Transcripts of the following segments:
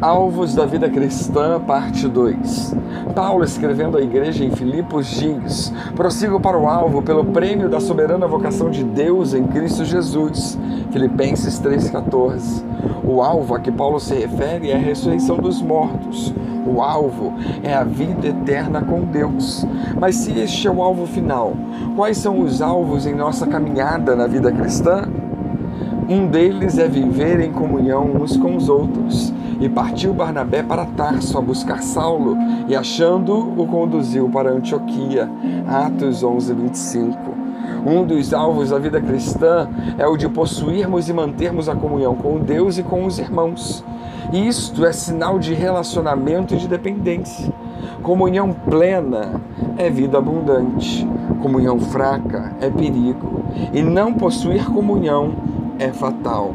Alvos da Vida Cristã, parte 2. Paulo, escrevendo à igreja em Filipos, diz: Prossigo para o alvo pelo prêmio da soberana vocação de Deus em Cristo Jesus. Filipenses 3,14. O alvo a que Paulo se refere é a ressurreição dos mortos. O alvo é a vida eterna com Deus. Mas se este é o alvo final, quais são os alvos em nossa caminhada na vida cristã? Um deles é viver em comunhão uns com os outros. E partiu Barnabé para Tarso a buscar Saulo, e achando, o conduziu para Antioquia. Atos 11, 25. Um dos alvos da vida cristã é o de possuirmos e mantermos a comunhão com Deus e com os irmãos. Isto é sinal de relacionamento e de dependência. Comunhão plena é vida abundante. Comunhão fraca é perigo. E não possuir comunhão é fatal.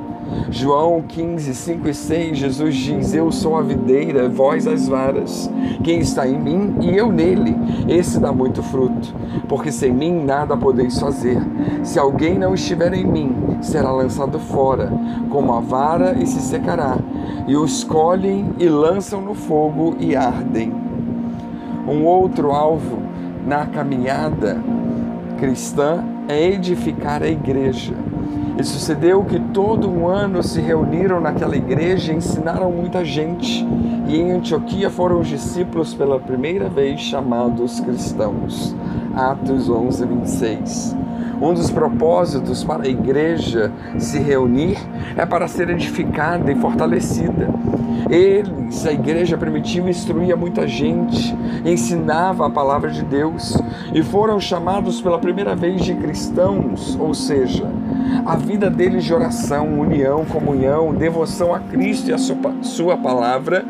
João 15, 5 e 6, Jesus diz: Eu sou a videira, vós as varas. Quem está em mim e eu nele, esse dá muito fruto, porque sem mim nada podeis fazer. Se alguém não estiver em mim, será lançado fora, como a vara, e se secará. E os colhem e lançam no fogo e ardem. Um outro alvo na caminhada cristã é edificar a igreja. E sucedeu que todo um ano se reuniram naquela igreja e ensinaram muita gente. E em Antioquia foram os discípulos pela primeira vez chamados cristãos. Atos 11, 26. Um dos propósitos para a igreja se reunir é para ser edificada e fortalecida. Eles, a igreja primitiva, instruía muita gente, ensinava a palavra de Deus e foram chamados pela primeira vez de cristãos, ou seja, a vida deles de oração, união, comunhão, devoção a Cristo e a sua, palavra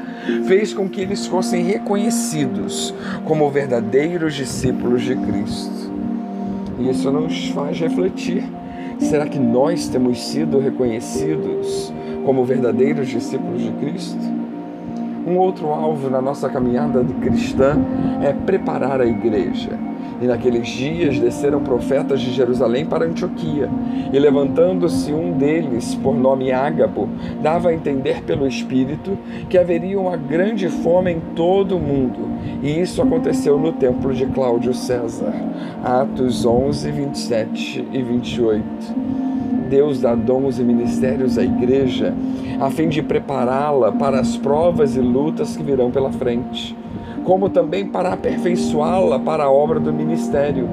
fez com que eles fossem reconhecidos como verdadeiros discípulos de Cristo. E isso nos faz refletir. Será que nós temos sido reconhecidos como verdadeiros discípulos de Cristo? Um outro alvo na nossa caminhada de cristã é preparar a igreja. E naqueles dias desceram profetas de Jerusalém para Antioquia, e levantando-se um deles, por nome Ágabo, dava a entender pelo Espírito que haveria uma grande fome em todo o mundo. E isso aconteceu no templo de Cláudio César. Atos 11, 27 e 28. Deus dá dons e ministérios à igreja a fim de prepará-la para as provas e lutas que virão pela frente como também para aperfeiçoá-la para a obra do ministério.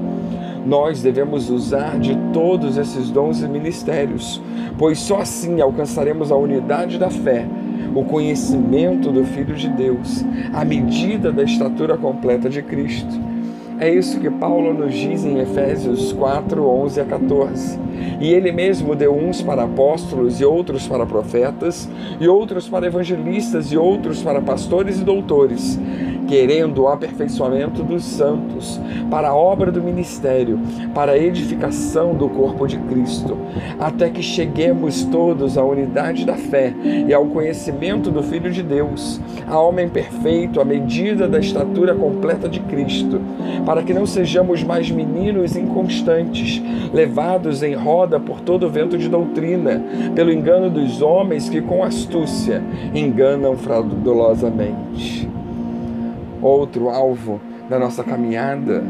Nós devemos usar de todos esses dons e ministérios, pois só assim alcançaremos a unidade da fé, o conhecimento do Filho de Deus, a medida da estatura completa de Cristo é isso que Paulo nos diz em Efésios 4, 11 a 14. E ele mesmo deu uns para apóstolos, e outros para profetas, e outros para evangelistas, e outros para pastores e doutores, querendo o aperfeiçoamento dos santos, para a obra do ministério, para a edificação do corpo de Cristo, até que cheguemos todos à unidade da fé e ao conhecimento do Filho de Deus, a homem perfeito, à medida da estatura completa de Cristo para que não sejamos mais meninos inconstantes, levados em roda por todo vento de doutrina, pelo engano dos homens que com astúcia enganam fraudulosamente. Outro alvo da nossa caminhada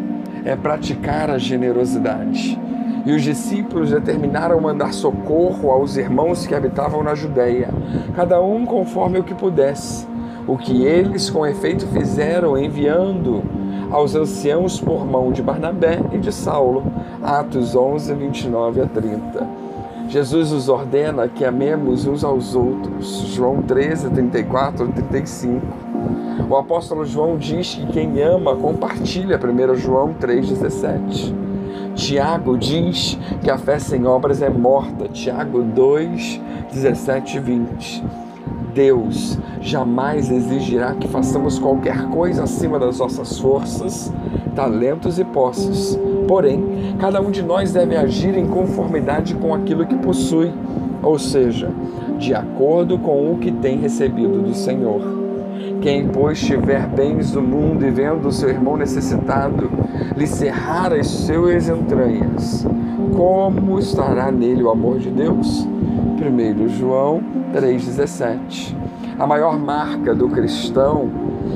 é praticar a generosidade. E os discípulos determinaram mandar socorro aos irmãos que habitavam na Judéia, cada um conforme o que pudesse. O que eles com efeito fizeram enviando aos anciãos por mão de Barnabé e de Saulo. Atos 11, 29 a 30. Jesus nos ordena que amemos uns aos outros. João 13, 34 a 35. O apóstolo João diz que quem ama compartilha. 1 João 3,17. Tiago diz que a fé sem obras é morta. Tiago 2, 17 e 20. Deus jamais exigirá que façamos qualquer coisa acima das nossas forças, talentos e posses. Porém, cada um de nós deve agir em conformidade com aquilo que possui, ou seja, de acordo com o que tem recebido do Senhor. Quem, pois, tiver bens do mundo e vendo o seu irmão necessitado, lhe cerrar as suas entranhas, como estará nele o amor de Deus? 1 João 3,17 A maior marca do cristão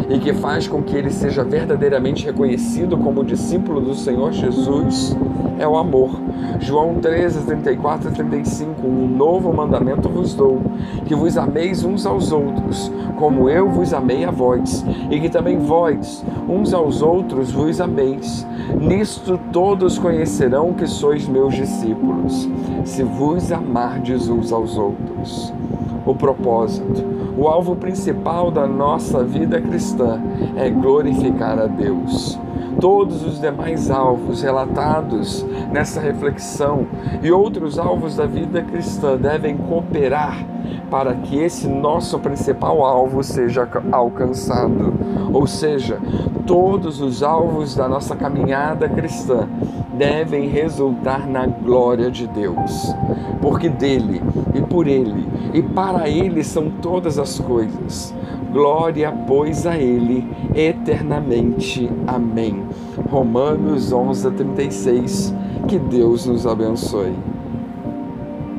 e que faz com que ele seja verdadeiramente reconhecido como discípulo do Senhor Jesus é o amor. João 13, 34 e 35: Um novo mandamento vos dou, que vos ameis uns aos outros, como eu vos amei a vós, e que também vós, uns aos outros, vos ameis. Nisto todos conhecerão que sois meus discípulos, se vos amardes uns aos outros. O propósito, o alvo principal da nossa vida cristã é glorificar a Deus todos os demais alvos relatados nessa reflexão e outros alvos da vida cristã devem cooperar para que esse nosso principal alvo seja alcançado. Ou seja, todos os alvos da nossa caminhada cristã devem resultar na glória de Deus, porque dele e por ele e para ele são todas as coisas. Glória, pois, a Ele eternamente. Amém. Romanos 11, 36. Que Deus nos abençoe.